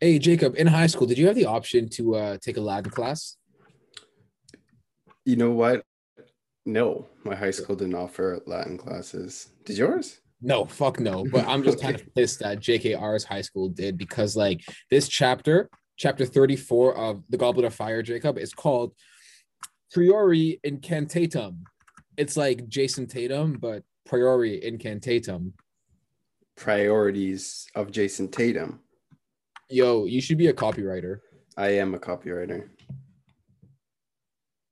Hey Jacob, in high school, did you have the option to uh, take a Latin class? You know what? No, my high school didn't offer Latin classes. Did yours? No, fuck no. But I'm just kind of pissed that JKR's high school did because like this chapter, chapter 34 of the Goblet of Fire, Jacob, is called Priori Incantatem. It's like Jason Tatum, but Priori Incantatem. Priorities of Jason Tatum. Yo, you should be a copywriter. I am a copywriter.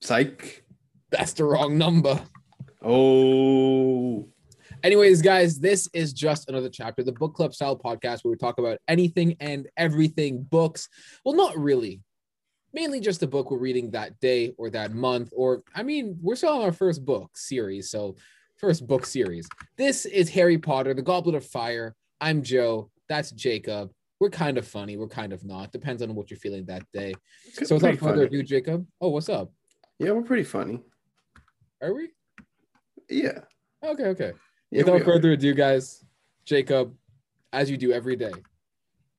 Psych. That's the wrong number. Oh. Anyways, guys, this is just another chapter, the book club style podcast where we talk about anything and everything books. Well, not really. Mainly just the book we're reading that day or that month, or I mean, we're still on our first book series, so first book series. This is Harry Potter, The Goblet of Fire. I'm Joe. That's Jacob. We're kind of funny. We're kind of not. Depends on what you're feeling that day. So without further ado, Jacob. Oh, what's up? Yeah, we're pretty funny. Are we? Yeah. Okay, okay. yeah Without further ado, guys, Jacob, as you do every day,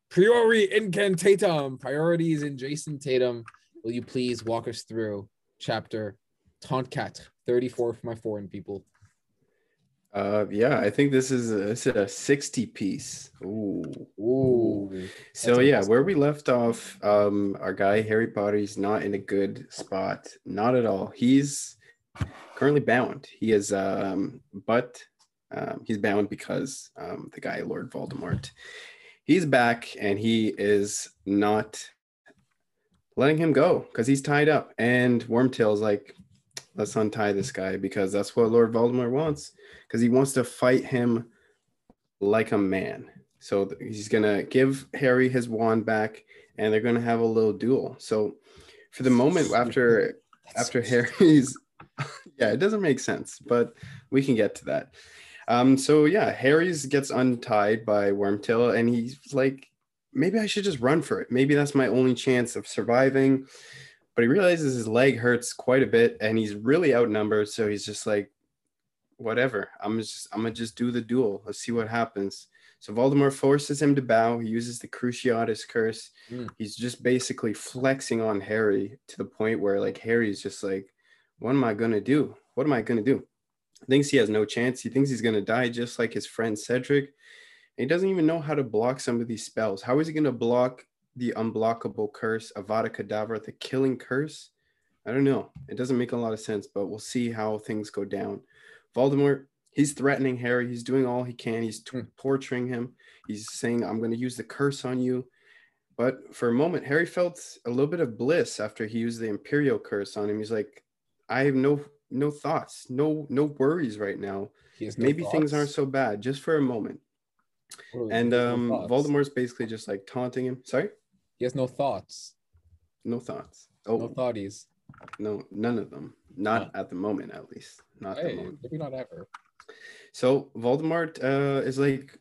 priori incantatem, priorities in Jason Tatum. Will you please walk us through chapter Tonkat 34 for my foreign people? Uh, yeah, I think this is a, this is a 60 piece. Ooh. Ooh. So yeah, where we left off, um, our guy Harry Potter, he's not in a good spot. Not at all. He's currently bound. He is, um, but um, he's bound because um, the guy Lord Voldemort, he's back and he is not letting him go because he's tied up. And Wormtail's like, let's untie this guy because that's what Lord Voldemort wants because he wants to fight him like a man. So he's gonna give Harry his wand back, and they're gonna have a little duel. So for the moment, after after Harry's, yeah, it doesn't make sense, but we can get to that. Um, so yeah, Harry's gets untied by Wormtail, and he's like, maybe I should just run for it. Maybe that's my only chance of surviving. But he realizes his leg hurts quite a bit, and he's really outnumbered. So he's just like, whatever. I'm just I'm gonna just do the duel. Let's see what happens. So Voldemort forces him to bow. He uses the Cruciatus curse. Mm. He's just basically flexing on Harry to the point where like Harry's just like, what am I gonna do? What am I gonna do? Thinks he has no chance. He thinks he's gonna die just like his friend Cedric. And he doesn't even know how to block some of these spells. How is he gonna block the unblockable curse, Avada Kedavra, the killing curse? I don't know. It doesn't make a lot of sense, but we'll see how things go down. Voldemort, he's threatening Harry. He's doing all he can. He's t- Hmm. torturing him. He's saying, I'm going to use the curse on you. But for a moment, Harry felt a little bit of bliss after he used the Imperius curse on him. He's like, I have no no thoughts, no no worries right now. No Maybe things aren't so bad, just for a moment. Are- And has no um. Voldemort's basically just like taunting him. Sorry, He has no thoughts. no thoughts. No Oh thoughties. no, none of them. Not at the moment, at least. Not at the moment. maybe not ever. So Voldemort uh, is like,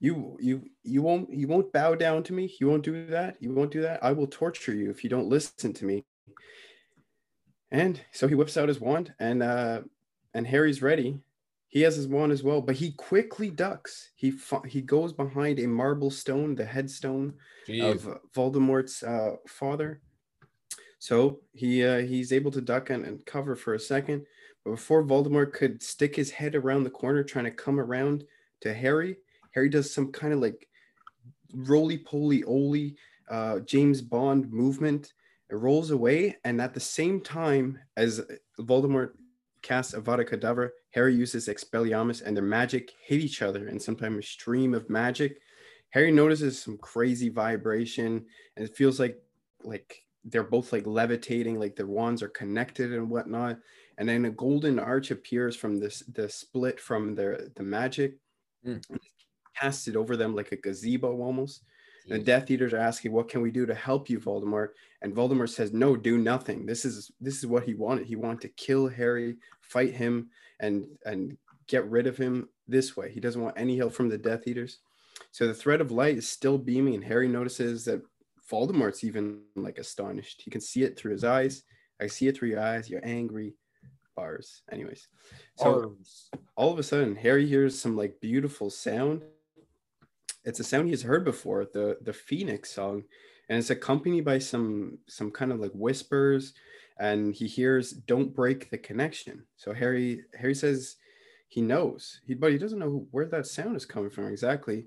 you you you won't you won't bow down to me. You won't do that. You won't do that. I will torture you if you don't listen to me. And so he whips out his wand, and uh, and Harry's ready. He has his wand as well, but he quickly ducks. He he goes behind a marble stone, the headstone Jeez. of Voldemort's uh, father. So he uh, he's able to duck and, and cover for a second, but before Voldemort could stick his head around the corner, trying to come around to Harry, Harry does some kind of like roly poly oly uh, James Bond movement. It rolls away, and at the same time as Voldemort casts Avada Kedavra, Harry uses Expelliarmus, and their magic hit each other in some kind of stream of magic. Harry notices some crazy vibration, and it feels like like they're both like levitating, like their wands are connected and whatnot. And then a golden arch appears from this the split from their the magic, Mm. casts it over them like a gazebo almost. And the Death Eaters are asking, "What can we do to help you, Voldemort?" And Voldemort says, "No, do nothing. This is this is what he wanted. He wanted to kill Harry, fight him, and and get rid of him this way. He doesn't want any help from the Death Eaters." So the thread of light is still beaming, and Harry notices that Voldemort's even like astonished. He can see it through his eyes. I see it through your eyes. You're angry. Bars. Anyways, so all of a sudden harry hears some like beautiful sound it's a sound he's heard before, the the Phoenix song, and it's accompanied by some some kind of like whispers, and he hears "Don't break the connection." So Harry Harry says he knows, he but he doesn't know where that sound is coming from exactly.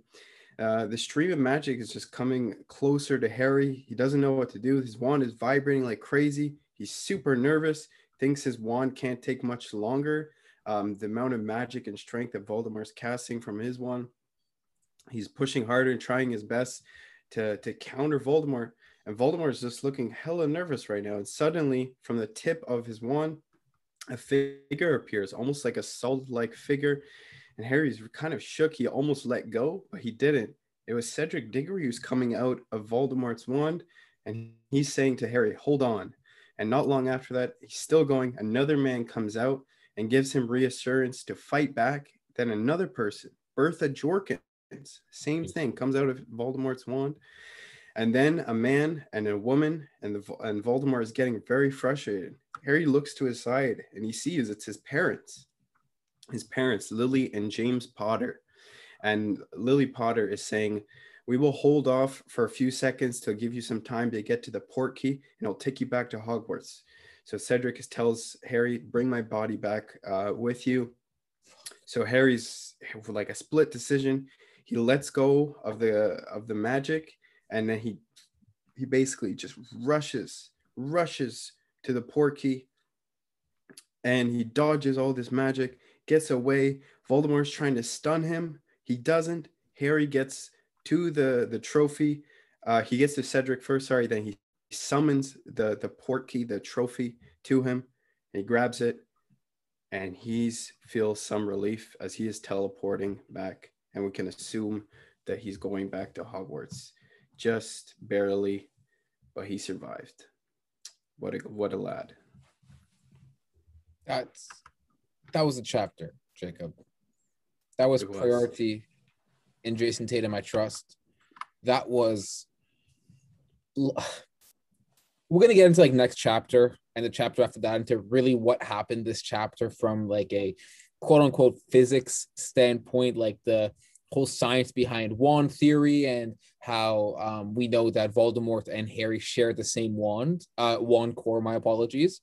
Uh, the stream of magic is just coming closer to Harry. He doesn't know what to do. His wand is vibrating like crazy. He's super nervous. Thinks his wand can't take much longer. Um, the amount of magic and strength that Voldemort's casting from his wand he's pushing harder and trying his best to to counter Voldemort. And Voldemort is just looking hella nervous right now. And suddenly, from the tip of his wand, a figure appears, almost like a solid-like figure. And Harry's kind of shook. He almost let go, but he didn't. It was Cedric Diggory who's coming out of Voldemort's wand, and he's saying to Harry, "Hold on." And not long after that, he's still going. Another man comes out and gives him reassurance to fight back. Then another person, Bertha Jorkins, same thing comes out of Voldemort's wand. And then a man and a woman, and the and Voldemort is getting very frustrated. Harry looks to his side and he sees it's his parents, his parents, Lily and James Potter. And Lily Potter is saying, "We will hold off for a few seconds to give you some time to get to the port key, and I'll take you back to Hogwarts." So Cedric tells Harry, "Bring my body back uh, with you." So Harry's like a split decision he lets go of the of the magic and then he he basically just rushes rushes to the portkey and he dodges all this magic gets away. Voldemort's trying to stun him. He doesn't. Harry gets to the the trophy. Uh, he gets to cedric first. Sorry then he summons the the portkey the trophy to him. He grabs it. And he's feels some relief as he is teleporting back. And we can assume that he's going back to Hogwarts just barely, but he survived. What a what a lad. That's that was a chapter, Jacob. That was, was. priority in Jason Tatum. I trust. That was. We're gonna get into like next chapter and the chapter after that into really what happened this chapter from like a quote unquote physics standpoint, like the whole science behind wand theory and how um, we know that Voldemort and Harry share the same wand, uh, wand core. My apologies,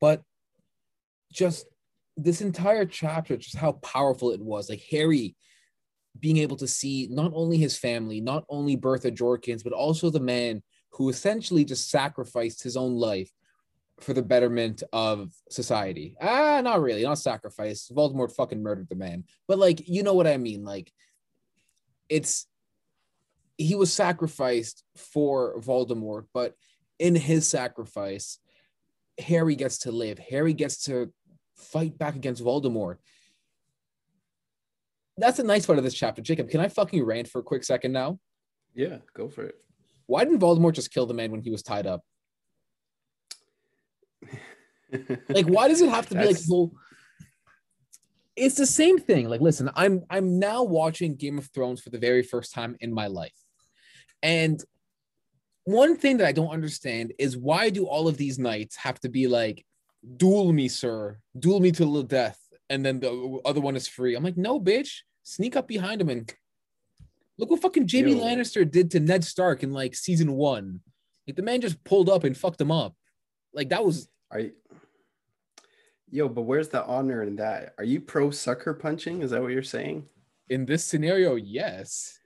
but just this entire chapter, just how powerful it was. Like Harry being able to see not only his family, not only Bertha Jorkins, but also the man who essentially just sacrificed his own life for the betterment of society. Ah, not really, not sacrifice. Voldemort fucking murdered the man. But like, you know what I mean? Like, it's he was sacrificed for Voldemort, but in his sacrifice, Harry gets to live. Harry gets to fight back against Voldemort. That's a nice part of this chapter. Jacob, can I fucking rant for a quick second now? Yeah, go for it. Why didn't Voldemort just kill the man when he was tied up? Like, why does it have to be like well? It's the same thing. Like, listen, I'm I'm now watching Game of Thrones for the very first time in my life, and one thing that I don't understand is why do all of these knights have to be like, duel me, sir, duel me to the death, and then the other one is free. I'm like, no, bitch, sneak up behind him and look what fucking Jaime Lannister did to Ned Stark in like season one. Like the man just pulled up and fucked him up. Like that was. Are you, yo, but where's the honor in that? Are you pro sucker punching? Is that what you're saying? In this scenario, yes.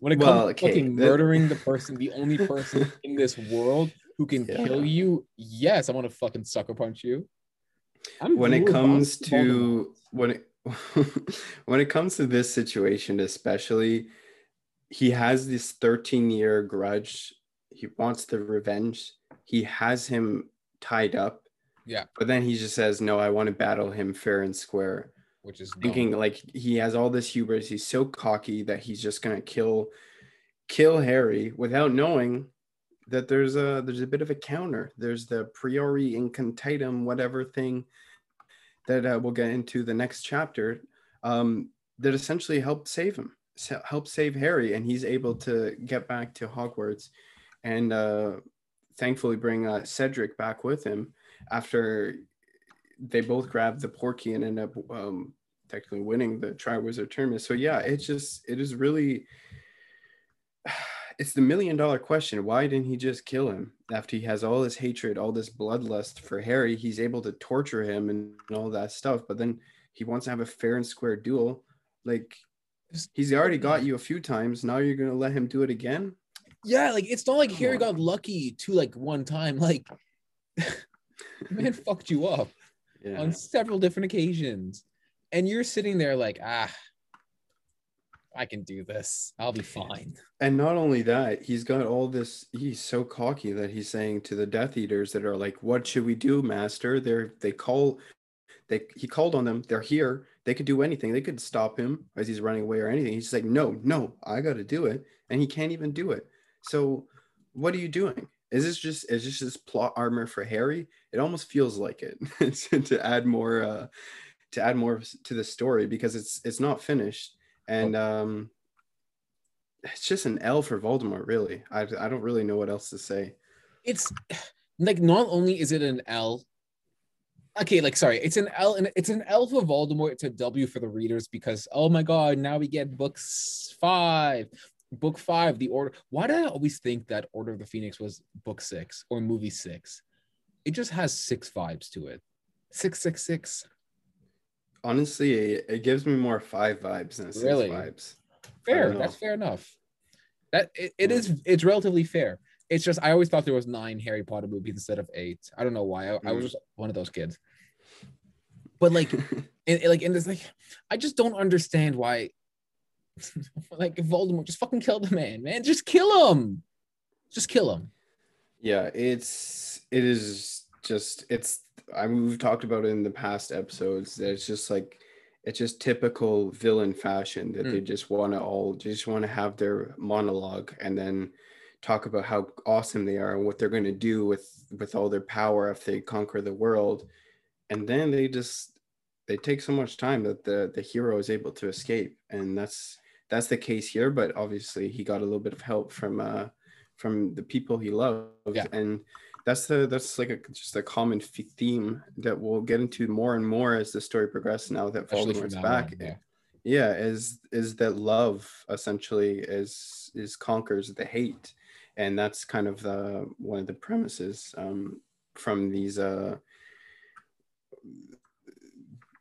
When it well, comes okay, to fucking the... murdering the person, the only person in this world who can yeah. kill you, yes, I want to fucking sucker punch you. I'm when it comes to when it when it comes to this situation, especially, he has this 13 year grudge. He wants the revenge. He has him tied up. Yeah. But then he just says, No, I want to battle him fair and square. Which is thinking dumb. like he has all this hubris. He's so cocky that he's just gonna kill kill Harry without knowing that there's a there's a bit of a counter. There's the priori incantatem whatever thing that uh, we'll get into the next chapter um, that essentially helped save him, help save Harry, and he's able to get back to Hogwarts and uh, thankfully bring uh, Cedric back with him after they both grab the portkey and end up um, technically winning the Triwizard tournament. So yeah, it's just it is really it's the million dollar question. Why didn't he just kill him after he has all this hatred, all this bloodlust for Harry? He's able to torture him and, and all that stuff, but then he wants to have a fair and square duel. Like he's already got you a few times. Now you're gonna let him do it again? Yeah, like it's not like Harry got lucky to like one time. Like, man fucked you up Yeah. on several different occasions, and you're sitting there like, ah, I can do this. I'll be fine. And not only that, he's got all this. He's so cocky that he's saying to the Death Eaters that are like, "What should we do, Master?" They're they call, they he called on them. They're here. They could do anything. They could stop him as he's running away or anything. He's like, "No, no, I got to do it," and he can't even do it. So, what are you doing? Is this just is this just plot armor for Harry? It almost feels like it to add more, uh, to add more to the story because it's it's not finished and um it's just an L for Voldemort, really. I, I don't really know what else to say. It's like not only is it an L. Okay, like sorry, it's an L and it's an L for Voldemort. It's a W for the readers because oh my god, now we get books five, book five, the order. Why did I always think that Order of the Phoenix was book six or movie six? It just has six vibes to it. Six six six. Honestly, it, it gives me more five vibes than six Really? vibes. Fair, that's fair enough. That it, it is it's relatively fair. It's just I always thought there was nine Harry Potter movies instead of eight. I don't know why. I, I was Mm. just one of those kids. But like and, like and it's like I just don't understand why like Voldemort just fucking kill the man, man. Just kill him. Just kill him. yeah, it's it is just it's I mean we've talked about it in the past episodes that it's just like it's just typical villain fashion that they hmm. just want to all just want to have their monologue and then talk about how awesome they are and what they're going to do with with all their power if they conquer the world and then they just they take so much time that the the hero is able to escape and that's that's the case here but obviously he got a little bit of help from uh from the people he loves Yeah. and that's the that's like a just a common theme that we'll get into more and more as the story progresses now that Especially Voldemort's back on, yeah. yeah is is that love essentially is is conquers the hate and that's kind of the one of the premises um from these uh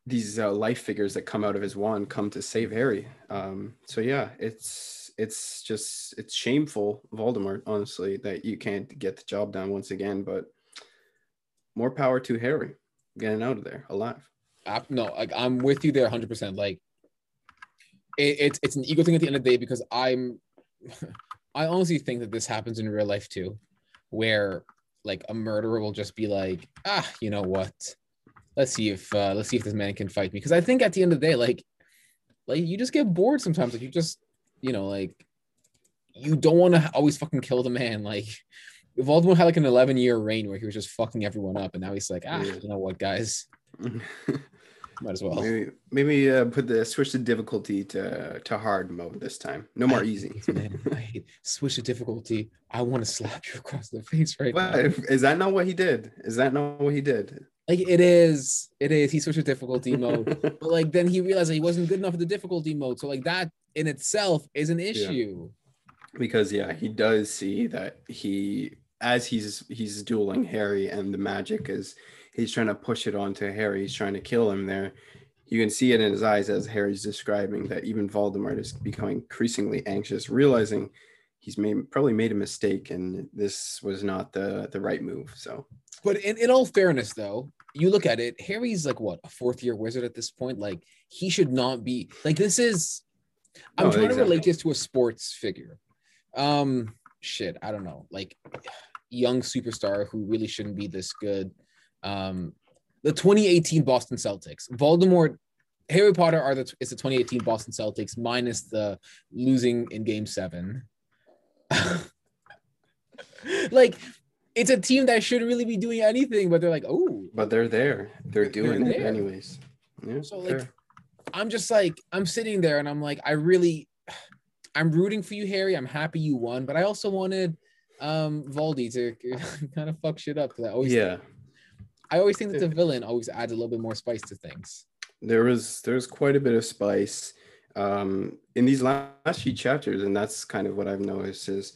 these uh, life figures that come out of his wand come to save harry um so yeah it's it's just it's shameful voldemort honestly that you can't get the job done once again but more power to harry getting out of there alive I, no, like I'm with you there 100%. Like it, it's it's an ego thing at the end of the day because I'm I honestly think that this happens in real life too, where like a murderer will just be like, ah, you know what? Let's see if uh, let's see if this man can fight me. Because I think at the end of the day, like, like you just get bored sometimes. Like you just, you know, like you don't want to always fucking kill the man. Like Voldemort had like an 11 year reign where he was just fucking everyone up, and now he's like, ah, Yeah. you know what, guys, might as well. Maybe maybe uh, put the switch the difficulty to to hard mode this time. No more I easy. hate, man, I hate switch the difficulty. I want to slap you across the face right now. is that not what he did? Is that not what he did? Like it is, it is. He switched to difficulty mode, but like then he realized that he wasn't good enough for the difficulty mode. So like that in itself is an issue. because yeah, he does see that he as he's he's dueling Harry and the magic is he's trying to push it onto Harry. He's trying to kill him there. You can see it in his eyes as Harry's describing that even Voldemort is becoming increasingly anxious, realizing he's made probably made a mistake and this was not the the right move. So But in, in all fairness, though, you look at it, Harry's like what a fourth year wizard at this point. Like he should not be like this is. I'm No, trying to relate this to a sports figure. Um, shit, I don't know, like young superstar who really shouldn't be this good. Um, the 2018 Boston Celtics, Voldemort, Harry Potter are the is the 2018 Boston Celtics minus the losing in Game Seven. like it's a team that shouldn't really be doing anything, but they're like, oh, but they're there. They're doing it there. anyways. Yeah. So, like, fair. I'm just like, I'm sitting there and I'm like, I really, I'm rooting for you, Harry. I'm happy you won, but I also wanted um Voldy to kind of fuck shit up. 'cause I always, yeah. I always think that the villain always adds a little bit more spice to things. there was there was quite a bit of spice um, in these last few chapters, and that's kind of what I've noticed is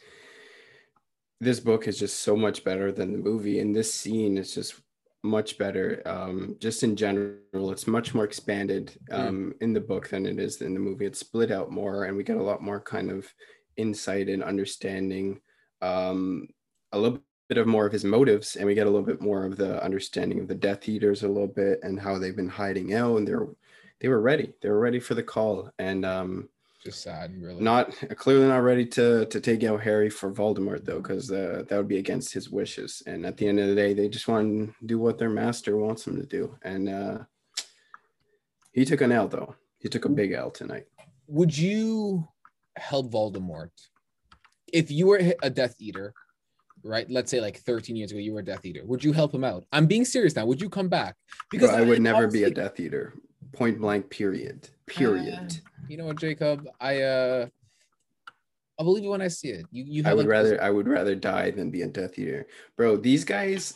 this book is just so much better than the movie, and this scene is just much better. Um, just in general, it's much more expanded mm. um, mm. in the book than it is in the movie. It's split out more, and we get a lot more kind of insight and understanding. Um, a little bit of more of his motives, and we get a little bit more of the understanding of the Death Eaters a little bit and how they've been hiding out, and they're they were ready. They were ready for the call, and um, just sad, really. Not clearly not ready to to take out Harry for Voldemort though, because uh, that would be against his wishes. And at the end of the day, they just want to do what their master wants them to do. And uh, he took an L though. He took a big L tonight. Would you help Voldemort if you were a Death Eater? Right, let's say like 13 years ago, you were a Death Eater. Would you help him out? I'm being serious now. Would you come back? Because Bro, I would never be a Death Eater. Point blank. Period. Period. Uh, you know what, Jacob? I uh I'll believe you when I see it. You you I would like rather I would rather die than be a Death Eater. Bro, these guys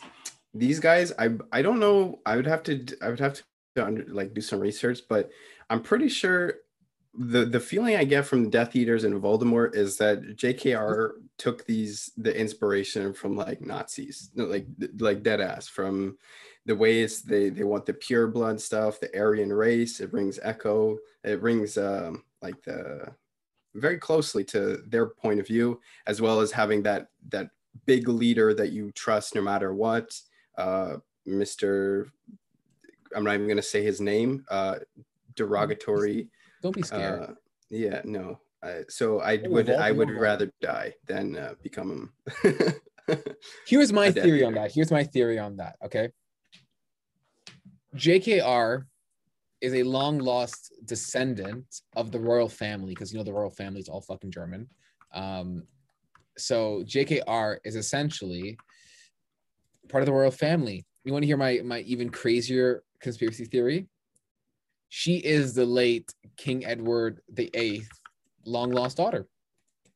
these guys I I don't know. I would have to I would have to under, like do some research, but I'm pretty sure the the feeling I get from the Death Eaters and Voldemort is that JKR took these the inspiration from like Nazis, like like dead ass from the ways they they want the pure blood stuff, the Aryan race. It brings echo. It brings um, like the very closely to their point of view, as well as having that that big leader that you trust no matter what. Uh, Mr. I'm not even going to say his name. Uh, derogatory. Don't be scared. Uh, yeah, no. Uh, so I oh, would I would rather die than uh, become him. Here's my theory on that. Here's my theory on that. Okay. JKR is a long lost descendant of the royal family because you know the royal family is all fucking German. Um, so JKR is essentially part of the royal family. You want to hear my my even crazier conspiracy theory? She is the late King Edward the Eighth long lost daughter,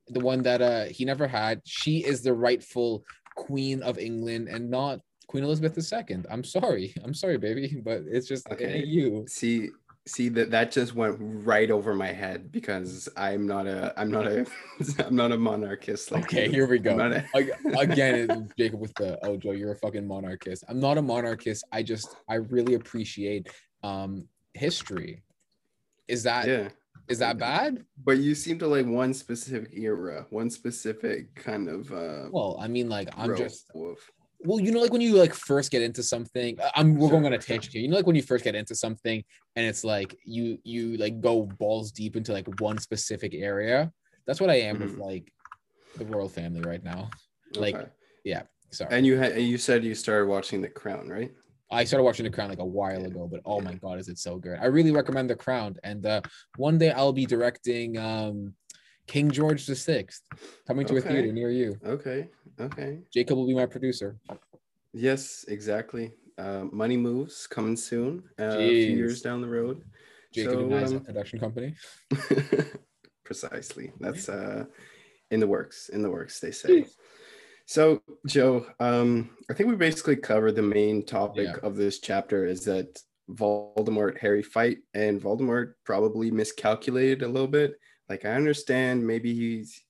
the one that uh, he never had. She is the rightful Queen of England and not Queen Elizabeth II. I'm sorry. I'm sorry, baby, but it's just okay. it you. See, see that that just went right over my head because I'm not a I'm not a I'm not a monarchist. Like okay, here we go. A... Again, Jacob with the oh Joe, you're a fucking monarchist. I'm not a monarchist. I just I really appreciate um history. Is that yeah. Is that bad? But you seem to like one specific era, one specific kind of. uh Well, I mean, like I'm just. Of well, you know, like when you like first get into something, I'm we're going on a tangent here. You know, like when you first get into something and it's like you you like go balls deep into like one specific area. That's what I am mm-hmm. with like the royal family right now. Like, okay. yeah. Sorry. And you had you said you started watching The Crown, right? I started watching The Crown like a while ago, but oh my god, is it so good? I really recommend The Crown. And uh, one day I'll be directing um, King George the Sixth, coming to okay. a theater near you. Okay. Okay. Jacob will be my producer. Yes, exactly. Uh, Money Moves coming soon, uh, a few years down the road. Jacob so, and um, production company. precisely. That's uh, in the works. In the works, they say. Jeez. So, Joe, um, I think we basically covered the main topic yeah. of this chapter is that Voldemort Harry fight, and Voldemort probably miscalculated a little bit. Like I understand, maybe he's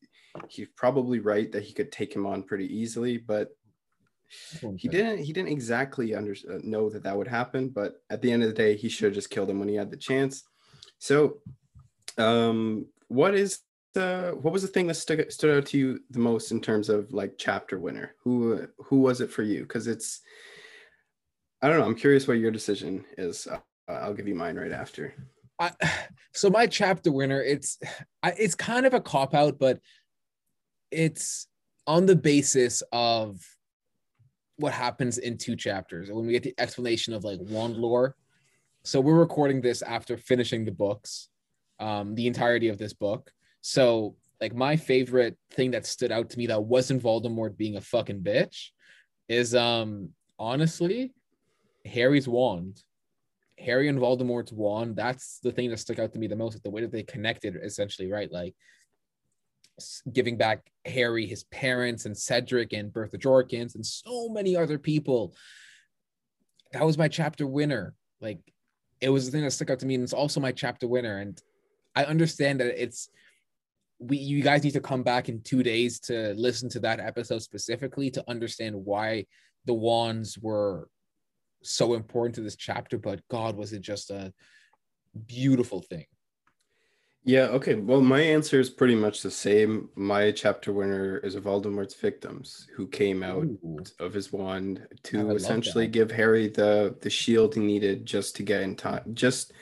he's probably right that he could take him on pretty easily, but he didn't he didn't exactly under, uh, know that that would happen but at the end of the day he should have just killed him when he had the chance. So um what is the what was the thing that stood, stood out to you the most in terms of like chapter winner? Who who was it for you? Because it's i don't know i'm curious what your decision is. Uh, i'll give you mine right after So my chapter winner it's I, it's kind of a cop out but it's on the basis of what happens in two chapters. When we get the explanation of like wand lore. So we're recording this after finishing the books um the entirety of this book. So like my favorite thing that stood out to me that wasn't voldemort being a fucking bitch is um honestly harry's wand harry and voldemort's wand that's the thing that stuck out to me the most like the way that they connected essentially right like giving back Harry, his parents, and Cedric and Bertha Jorkins, and so many other people. That was my chapter winner. Like, it was the thing that stuck out to me, and it's also my chapter winner. And I understand that it's we you guys need to come back in two days to listen to that episode specifically to understand why the wands were so important to this chapter. But God, was it just a beautiful thing? Yeah, okay. Well, my answer is pretty much the same. My chapter winner is of Voldemort's victims who came out Ooh. of his wand to essentially give Harry the the shield he needed just to get in time, just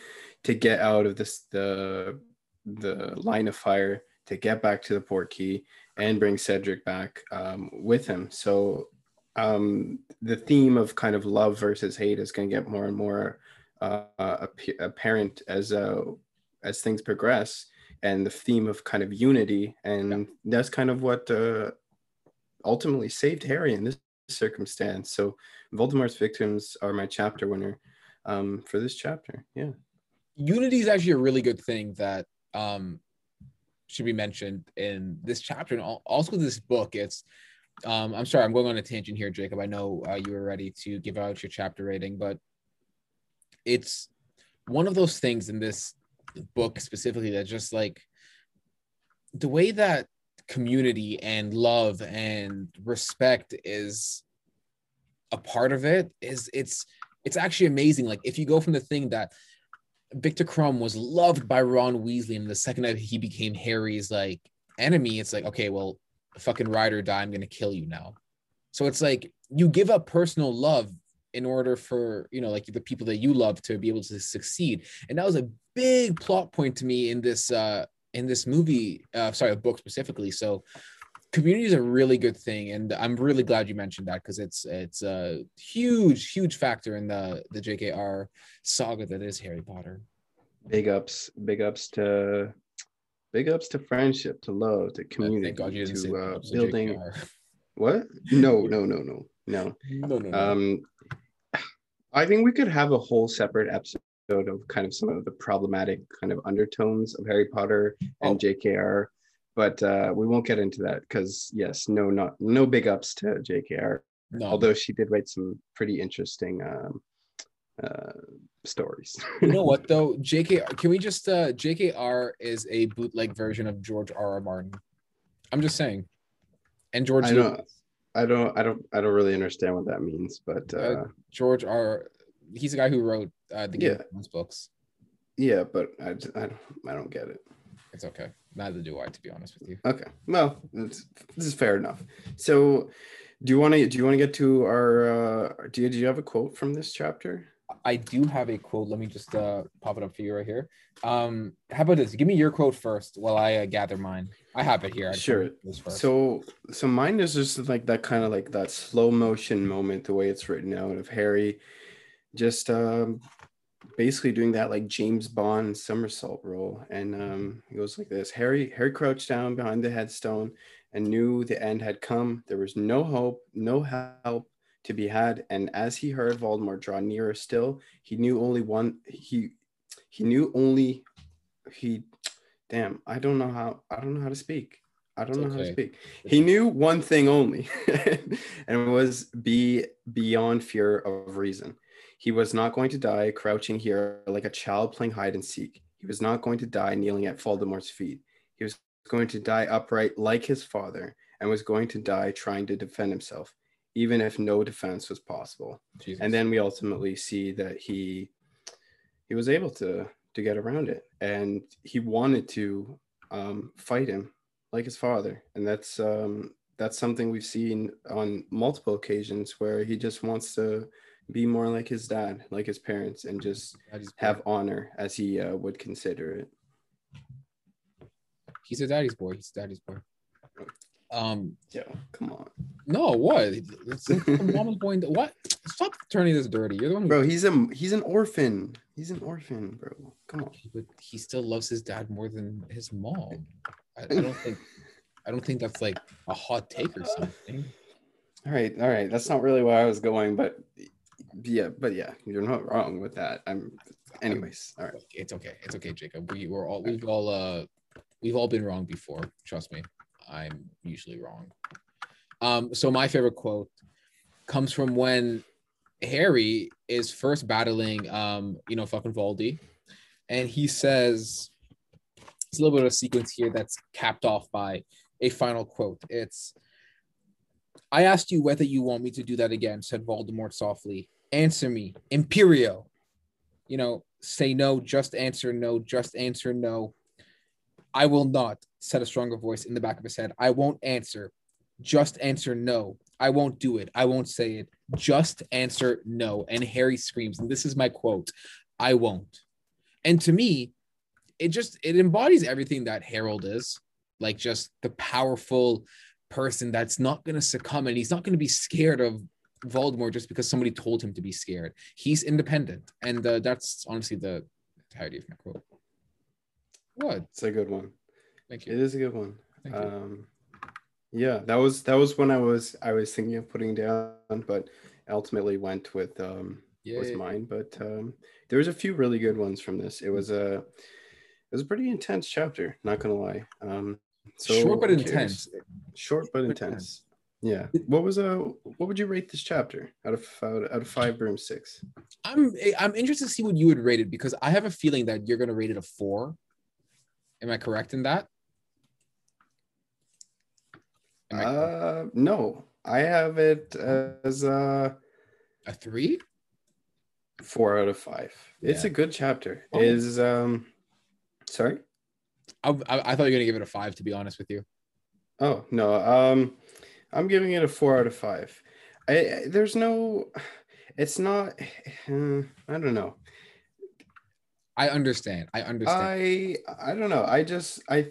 to get out of this the the line of fire, to get back to the port key and bring Cedric back um, with him. So um, the theme of kind of love versus hate is going to get more and more uh, ap- apparent as uh, as things progress and the theme of kind of unity. And that's kind of what uh, ultimately saved harry in this circumstance. So voldemort's victims are my chapter winner um, for this chapter. Yeah. Unity is actually a really good thing that um should be mentioned in this chapter and al- also this book. It's um i'm sorry i'm going on a tangent here jacob. I know uh, you were ready to give out your chapter rating but it's one of those things in this book specifically that just like the way that community and love and respect is a part of it is it's it's actually amazing. Like if you go from the thing that Viktor Krum was loved by Ron Weasley, and the second that he became Harry's like enemy, it's like, okay, well, fucking ride or die, I'm gonna kill you now. So it's like you give up personal love in order for you know like the people that you love to be able to succeed, and that was a big plot point to me in this uh in this movie, uh, sorry, a book specifically. So community is a really good thing, and I'm really glad you mentioned that because it's it's a huge huge factor in the the JKR saga that is Harry Potter. big ups big ups to big ups to friendship to love to community God you didn't say to uh, to building what no no no no no No, no, no. Um, I think we could have a whole separate episode of kind of some of the problematic kind of undertones of Harry Potter and Oh. JKR, but uh, we won't get into that because yes, no, not no big ups to JKR. no. Although she did write some pretty interesting um, uh, stories. you know what though, JKR. Can we just uh JKR is a bootleg version of George R. R. Martin. I'm just saying, and George I. Lucas. I don't, I don't, I don't really understand what that means, but uh, Uh, George R. He's the guy who wrote uh, the Game Yeah. of Thrones books. yeah, but I, I, don't, I don't get it. It's okay. Neither do I, to be honest with you. Okay. Well, this is fair enough. So, do you want to do you want to get to our uh do you, do you have a quote from this chapter? I do have a quote. Let me just uh, pop it up for you right here. Um, how about this? Give me your quote first while I uh, gather mine. I have it here. I Sure. wanna do this first. So, so mine is just like that kind of like that slow motion moment the way it's written out of Harry just um basically doing that like James Bond somersault roll and um it goes like this. Harry Harry crouched down behind the headstone and knew the end had come. There was no hope, no help to be had and as he heard Voldemort draw nearer still, he knew only one he he knew only he damn, I don't know how I don't know how to speak. I don't It's know how to speak. He knew one thing only, and it was be beyond fear of reason. He was not going to die crouching here like a child playing hide and seek. He was not going to die kneeling at Voldemort's feet. He was going to die upright like his father, and was going to die trying to defend himself, even if no defense was possible Jesus. and then we ultimately see that he he was able to to get around it and he wanted to um, fight him like his father and that's um, that's something we've seen on multiple occasions where he just wants to be more like his dad like his parents and just have honor as he uh, would consider it He's a daddy's boy. He's a daddy's boy. Um, yeah come on no, what? It's the mama's boy. What? Stop turning this dirty. You're the one. Who, bro he's a he's an orphan he's an orphan bro come on but he still loves his dad more than his mom. I, I don't think. I don't think that's like a hot take or something. All right, all right. That's not really where I was going, but yeah, but yeah, you're not wrong with that. I'm, anyways. All right. It's okay. It's okay, Jacob. We we're all we've all uh we've all been wrong before. Trust me. I'm usually wrong. Um, so my favorite quote comes from when Harry is first battling, um, you know, fucking Voldy, and he says it's a little bit of a sequence here that's capped off by a final quote. It's, "I asked you whether you want me to do that again," said Voldemort softly. "Answer me, Imperio." You know, say no, just answer no, just answer no. I will not, said a stronger voice in the back of his head. I won't answer. Just answer no. I won't do it. I won't say it. Just answer no. And Harry screams, and this is my quote I won't. And to me, it just it embodies everything that Harold is like just the powerful person that's not going to succumb and he's not going to be scared of Voldemort just because somebody told him to be scared. He's independent, and uh, that's honestly the entirety of my quote. What? It's a good one. Thank you. It is a good one. Thank you. Um, yeah, that was that was when I was I was thinking of putting down, but ultimately went with um was mine. But um, there was a few really good ones from this. It was a it was a pretty intense chapter. Not gonna lie. Um, so short but intense. Short but intense. Yeah. What was a what would you rate this chapter out of out, out of five broomsticks? I'm I'm interested to see what you would rate it because I have a feeling that you're going to rate it a four. Am I correct in that? I? Uh, no, I have it as a a three? four out of five. It's a good chapter. Oh. Is um, sorry. I, I, I thought you were to give it a five. To be honest with you. Oh no, um, I'm giving it a four out of five. I, I there's no, it's not. uh, I don't know. I understand. I understand. I I don't know. I just I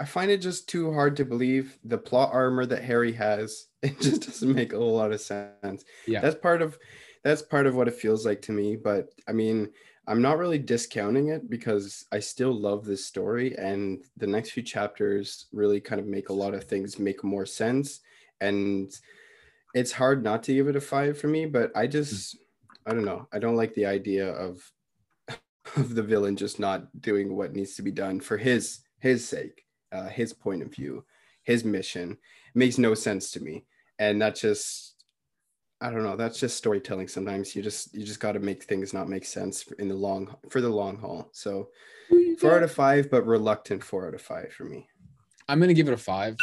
I find it just too hard to believe the plot armor that Harry has. It just doesn't make a whole lot of sense. Yeah. That's part of that's part of what it feels like to me, but I mean, I'm not really discounting it because I still love this story and the next few chapters really kind of make a lot of things make more sense and it's hard not to give it a 5 for me, but I hmm. just I don't know. I don't like the idea of of the villain just not doing what needs to be done for his his sake, uh, his point of view, his mission. It makes no sense to me, and that just I don't know. That's just storytelling. Sometimes you just you just got to make things not make sense in the long for the long haul. So four out of five, but reluctant four out of five for me. I'm gonna give it a five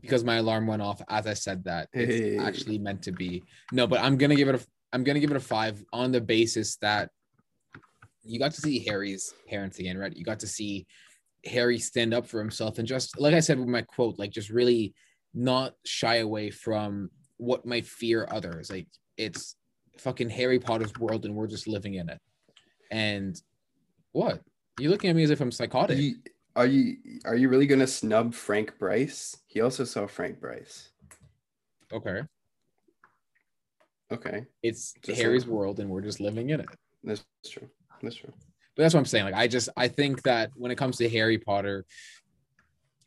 because my alarm went off as I said that. It's Hey. actually meant to be. No, but I'm gonna give it a I'm gonna give it a five on the basis that you got to see Harry's parents again, right? You got to see Harry stand up for himself and just like I said with my quote, like just really not shy away from what might fear others. Like it's fucking Harry Potter's world and we're just living in it. And what? You're looking at me as if I'm psychotic. You- are you are you really gonna snub Frank Bryce? He also saw Frank Bryce. okay. Okay, It's Just Harry's saying. world and we're just living in it. that's true. That's true. But that's what I'm saying. Like I just I think that when it comes to Harry Potter,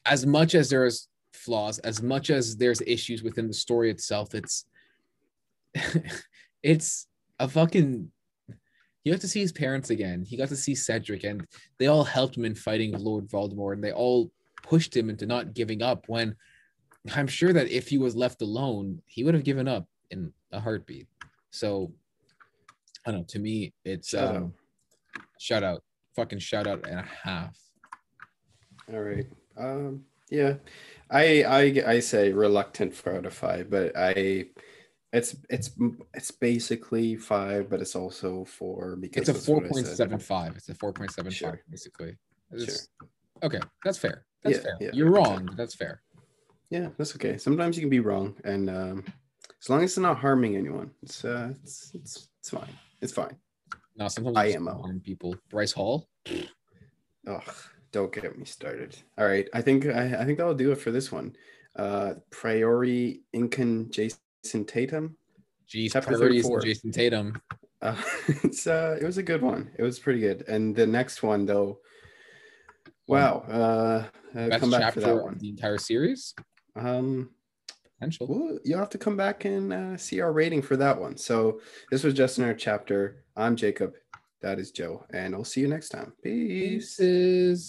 as much as there's flaws, as much as there's issues within the story itself, it's it's a fucking he got to see his parents again. He got to see Cedric, and they all helped him in fighting Lord Voldemort, and they all pushed him into not giving up. When I'm sure that if he was left alone, he would have given up in a heartbeat. So I don't know. To me, it's um. Shout out, fucking shout out and a half. All right. Um, yeah, I I I say reluctant of five, but I it's it's it's basically five, but it's also four because It's a four point seven five. It's a four point seven five, Sure. basically. It's- Okay, that's fair. That's Yeah, fair. yeah, You're wrong, exactly. that's fair. Yeah, that's okay. Sometimes you can be wrong, and um, as long as it's not harming anyone, it's uh, it's it's it's fine. It's fine. No, sometimes I am people. Bryce Hall. Ugh, don't get me started. All right, I think I, I think that'll do it for this one. Uh, Priori Incan Jason Tatum. Jeez, Chapter priorities 34. Jason Tatum. Uh, it's uh, it was a good one. It was pretty good. And the next one though, wow. Uh, uh Best come back for chapter that of one. the entire series. Um, Potential. well, you'll have to come back and uh, see our rating for that one. So this was just another chapter. I'm Jacob. That is Joe, and I'll see you next time. Peace. Pieces.